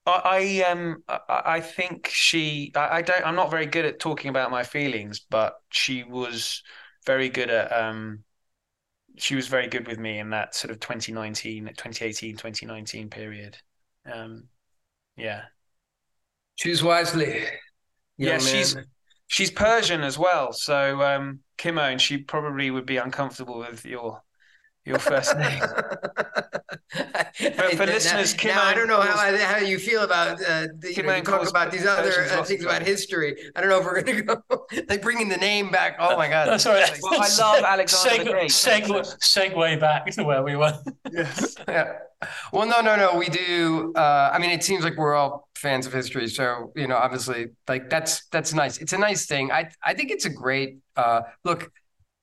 I, um I think she I, I, don't I'm not very good at talking about my feelings, but she was very good at um she was very good with me in that sort of 2019 2018 2019 period. Um yeah. Choose wisely. Yeah, she's she's Persian as well, so um Kimon, she probably would be uncomfortable with your your first name. for, for listeners, Kim, now, I don't know how how you feel about uh, the, you, know, you talk about these other uh, things about history. I don't know if we're going to go like bringing the name back. Oh my god! sorry, well, I love Alexander Seg- Segue, segue back to where we were. yes. Yeah. Well, no, no, no. We do. Uh, I mean, it seems like we're all fans of history, so you know, obviously, like that's that's nice. It's a nice thing. I I think it's a great uh, look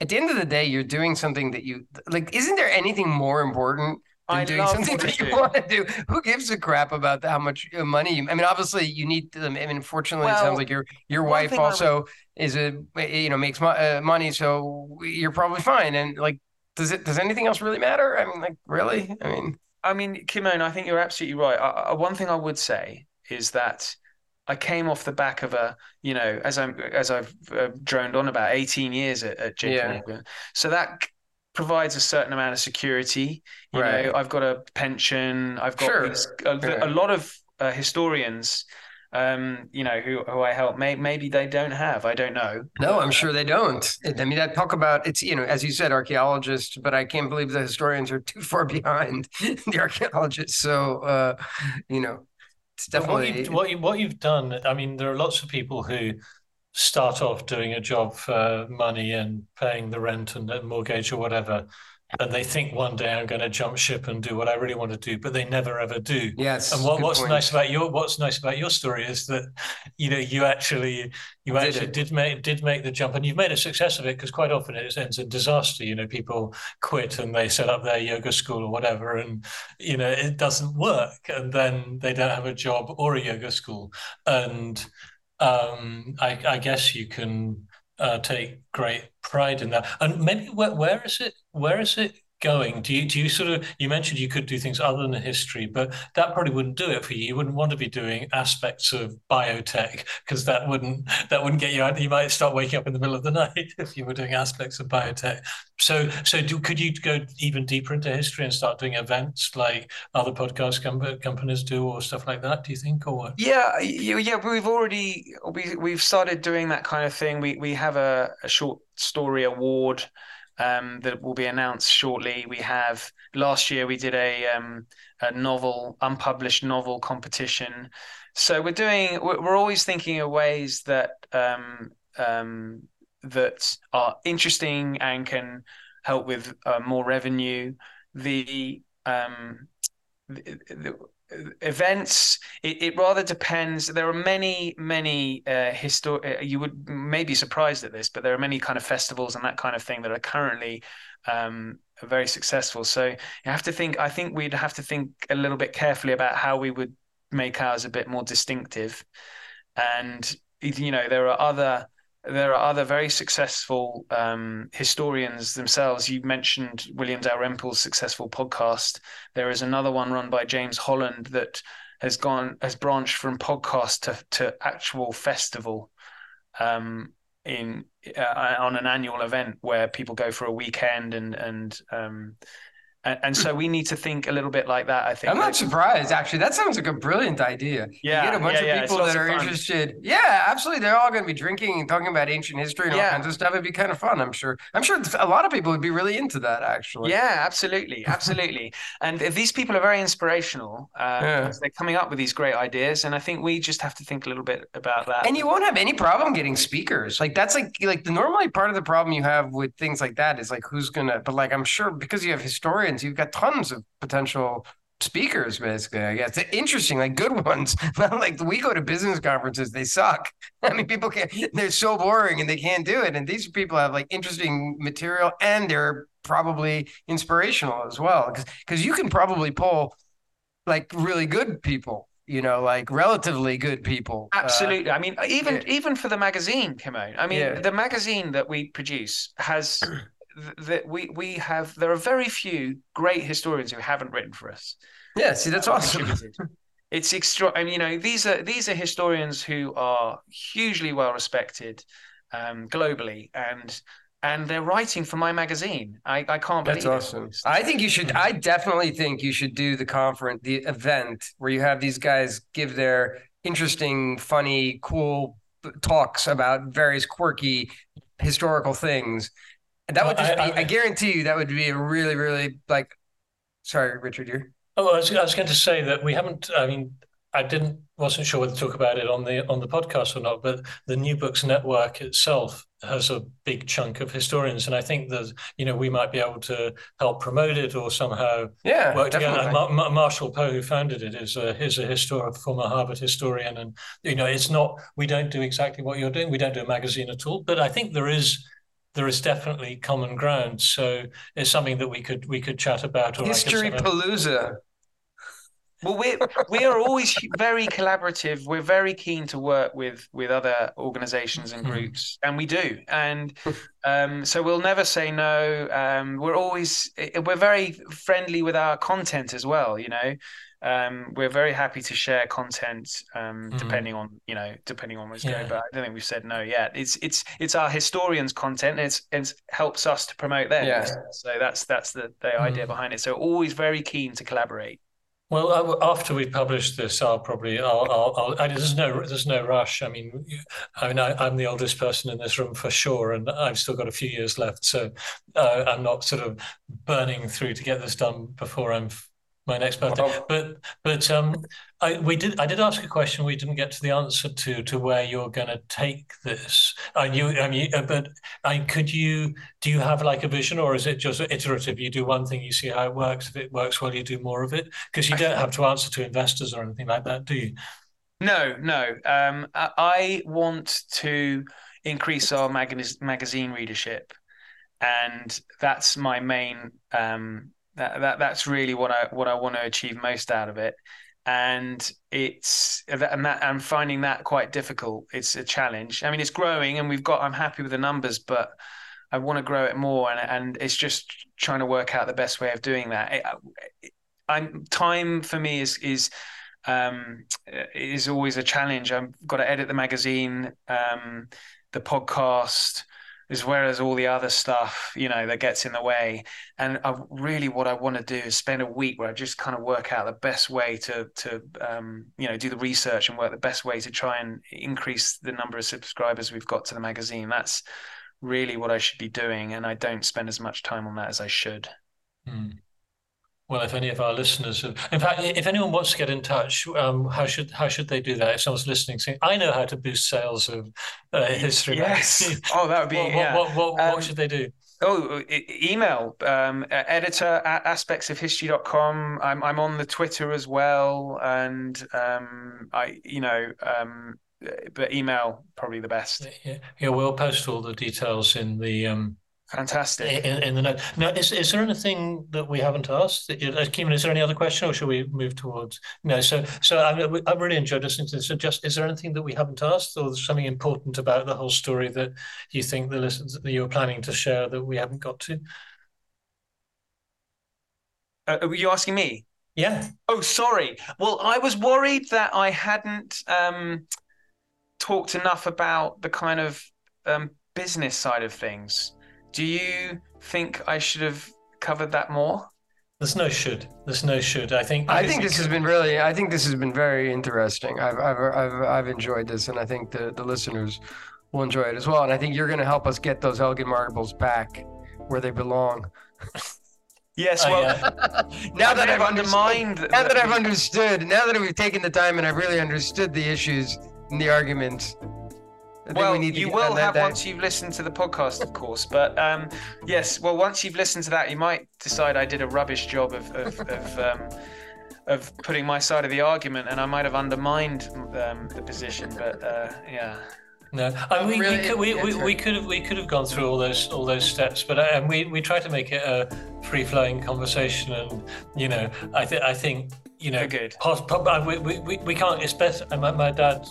at the end of the day, you're doing something that you like. Isn't there anything more important than I doing something that you do. want to do. Who gives a crap about how much uh, money? You, I mean, obviously, you need them. I mean, unfortunately, it sounds like your your wife thing I would- also is a you know makes mo- uh, money, so you're probably fine. And like, does it does anything else really matter? I mean, like, really? I mean, I mean, Kimon, I think you're absolutely right. I, I, one thing I would say is that I came off the back of a, you know, as I'm as I've uh, droned on about 18 years at, at JP Yeah. Morgan, so that provides a certain amount of security. You Right. know, I've got a pension. I've got Sure. these- a, Yeah. a lot of uh, historians, um, you know, who who I help. May, maybe they don't have. I don't know. no, I'm sure they don't. I mean, that talk about it's you know, as you said, archaeologists, but I can't believe the historians are too far behind the archaeologists. So, uh, you know, it's But what you've, what you what you've done, I mean, there are lots of people who start off doing a job for money and paying the rent and the mortgage or whatever, and they think one day I'm going to jump ship and do what I really want to do, but they never ever do. yes. And what, what's point. nice about your what's nice about your story is that you know you actually you Did actually it. did make did make the jump and you've made a success of it because quite often it ends in disaster. You know, people quit and they set up their yoga school or whatever, and you know it doesn't work, and then they don't have a job or a yoga school. And um, I, I guess you can uh, take great pride in that. And maybe where, where is it? Where is it going? Do you do you sort of you mentioned you could do things other than history, but that probably wouldn't do it for you. You wouldn't want to be doing aspects of biotech because that wouldn't that wouldn't get you out. You might start waking up in the middle of the night if you were doing aspects of biotech. So so do could you go even deeper into history and start doing events like other podcast com- companies do or stuff like that? Do you think or? Yeah, yeah, we've already we we've started doing that kind of thing. We we have a, a short story award um, that will be announced shortly. We have last year we did a um, a novel unpublished novel competition. So we're doing we're, always thinking of ways that um, um, that are interesting and can help with uh, more revenue. The um, the, the events. It, it rather depends. There are many many uh histor- uh, you would may be surprised at this but there are many kind of festivals and that kind of thing that are currently um very successful. So you have to think i think we'd have to think a little bit carefully about how we would make ours a bit more distinctive. And you know there are other there are other very successful um, historians themselves. You mentioned William Dalrymple's successful podcast. There is another one run by James Holland that has gone has branched from podcast to to actual festival um, in uh, on an annual event where people go for a weekend and and um, and, and so we need to think a little bit like that. I think. I'm not surprised, actually. That sounds like a brilliant idea. Yeah, you get a bunch yeah, yeah, of it's people that are fun. interested. Yeah, absolutely. They're all going to be drinking and talking about ancient history and all kinds of stuff. It'd be kind of fun, I'm sure. I'm sure a lot of people would be really into that, actually. Yeah, absolutely, absolutely. and these people are very inspirational. Uh, Yeah. They're coming up with these great ideas, and I think we just have to think a little bit about that. And you won't have any problem getting speakers. Like that's like like the normally part of the problem you have with things like that is like who's gonna. But like I'm sure because you have historians, you've got tons of potential speakers. Basically, I guess interesting, like good ones. Not like we go to business conferences, they suck. I mean, people can't. They're so boring and they can't do it. And these people have like interesting material and they're probably inspirational as well. Because you can probably pull like really good people. You know, like relatively good people. Uh, Absolutely. I mean, even yeah. even for the magazine, Kimon. I mean, Yeah. the magazine that we produce has that we we have. There are very few great historians who haven't written for us. yeah. See, that's awesome. It's extra. I mean, you know, these are these are historians who are hugely well respected um, globally, and and they're writing for my magazine. I, I can't believe That's it. awesome. I think you should. I definitely think you should do the conference, the event where you have these guys give their interesting, funny, cool talks about various quirky historical things. That would uh, just I- be. I, I- guarantee you that would be a really, really like. Sorry, Richard. You're. Oh, I was, I was going to say that we haven't. I mean, I didn't wasn't sure whether to talk about it on the on the podcast or not. But the New Books Network itself has a big chunk of historians, and I think that you know we might be able to help promote it or somehow Yeah, work together. definitely. And Mar- Mar- Marshall Poe, who founded it, is a is a historian, former Harvard historian, and you know it's not. We don't do exactly what you're doing. We don't do a magazine at all. But I think there is there is definitely common ground. So it's something that we could we could chat about. Or History palooza. Well, we we are always very collaborative. We're very keen to work with with other organisations and hmm. groups, and we do. And um, so we'll never say no. Um, we're always we're very friendly with our content as well. You know, um, we're very happy to share content um, mm-hmm. depending on you know depending on what's yeah. going. But I don't think we've said no yet. It's it's it's our historians' content. It's it helps us to promote them. Yeah. So that's that's the the mm-hmm. idea behind it. So always very keen to collaborate. Well, after we publish this, I'll probably, I'll, I'll, I'll I, there's no, there's no rush. I mean, I mean, I, am the oldest person in this room for sure, and I've still got a few years left, so uh, I'm not sort of burning through to get this done before I'm my next birthday. But but um, I we did I did ask a question we didn't get to the answer to to where you're going to take this. I knew I mean, uh, but I could you do you have like a vision or is it just iterative? You do one thing, you see how it works. If it works well, you do more of it because you don't have to answer to investors or anything like that, do you? No, no. Um, I want to increase our magazine magazine readership, and that's my main um, that, that that's really what I what I want to achieve most out of it, and it's and that I'm finding that quite difficult. It's a challenge. I mean, it's growing, and we've got. I'm happy with the numbers, but I want to grow it more, and and it's just trying to work out the best way of doing that. It, I'm time for me is is um, is always a challenge. I've got to edit the magazine, um, the podcast, as well as all the other stuff, you know, that gets in the way. And I, really, what I want to do is spend a week where I just kind of work out the best way to to um, you know do the research and work the best way to try and increase the number of subscribers we've got to the magazine. That's really what I should be doing, and I don't spend as much time on that as I should. Mm. Well, if any of our listeners, have, in fact, if anyone wants to get in touch, um, how should how should they do that? If someone's listening, saying, "I know how to boost sales of uh, history," yes. oh, that would be. what, yeah. what, what, um, what, should they do? Oh, email um, editor at aspectsofhistory.com. I'm I'm on the Twitter as well, and um, I you know um, but email probably the best. Yeah, yeah, we'll post all the details in the um, Fantastic. In, in, the note. Now, is, is there anything that we haven't asked? Uh, Kimon, is there any other question, or should we move towards? No. So, so I, I really enjoyed listening to this. So, just is there anything that we haven't asked, or something important about the whole story that you think the listeners that you're planning to share that we haven't got to? Uh, were you asking me? Yeah. Oh, sorry. Well, I was worried that I hadn't um, talked enough about the kind of um, business side of things. Do you think I should have covered that more? There's no should. There's no should. I think. I think this has been really. I think this has been very interesting. I've I've I've, I've enjoyed this, and I think the the listeners will enjoy it as well. And I think you're going to help us get those Elgin marbles back where they belong. Yes, well, uh, yeah. now that I've undermined, now that I've understood, now that we've taken the time and I've really understood the issues and the arguments, well, we you will have once you've listened to the podcast, of course. But um, yes, well, once you've listened to that, you might decide I did a rubbish job of of of, um, of putting my side of the argument, and I might have undermined um, the position. But uh, yeah. No, I mean, really, we, could, we, we, we, could have we could have gone through all those all those steps, but um, we we try to make it a free flowing conversation, and you know, I think I think you know, good. we, we, we can't. It's better. My, my dad,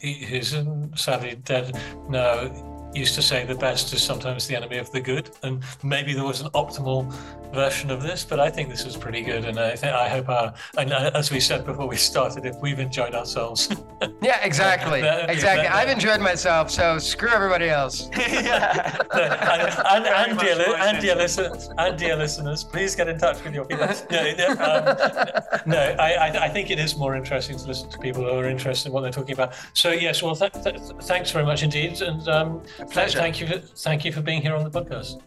he, who's sadly dead now, used to say the best is sometimes the enemy of the good, and maybe there was an optimal version of this, but I think this is pretty good, and I think I hope our and uh, as we said before we started, if we've enjoyed ourselves, yeah, exactly, exactly. I've enjoyed myself, so screw everybody else. yeah, and, and, and, dear, and, dear listeners, and dear listeners, please get in touch with your people. No, um, no I, I think it is more interesting to listen to people who are interested in what they're talking about. So yes, well, th- th- thanks very much indeed, and um, Pleasure. Thank you. For, thank you for being here on the podcast.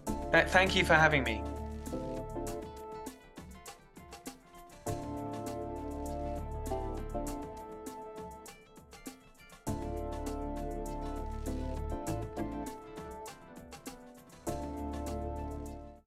Thank you for having me.